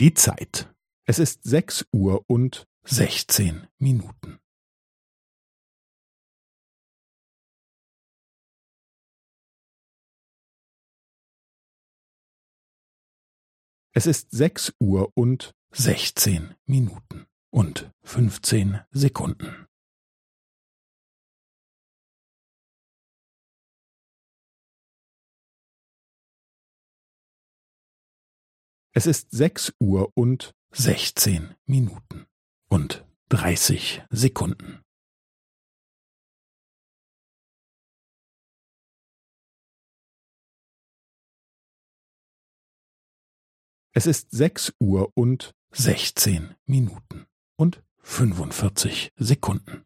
Die Zeit. Es ist sechs Uhr und sechzehn Minuten. Es ist sechs Uhr und sechzehn Minuten und fünfzehn Sekunden. Es ist sechs Uhr und sechzehn Minuten und dreißig Sekunden. Es ist sechs Uhr und sechzehn Minuten und fünfundvierzig Sekunden.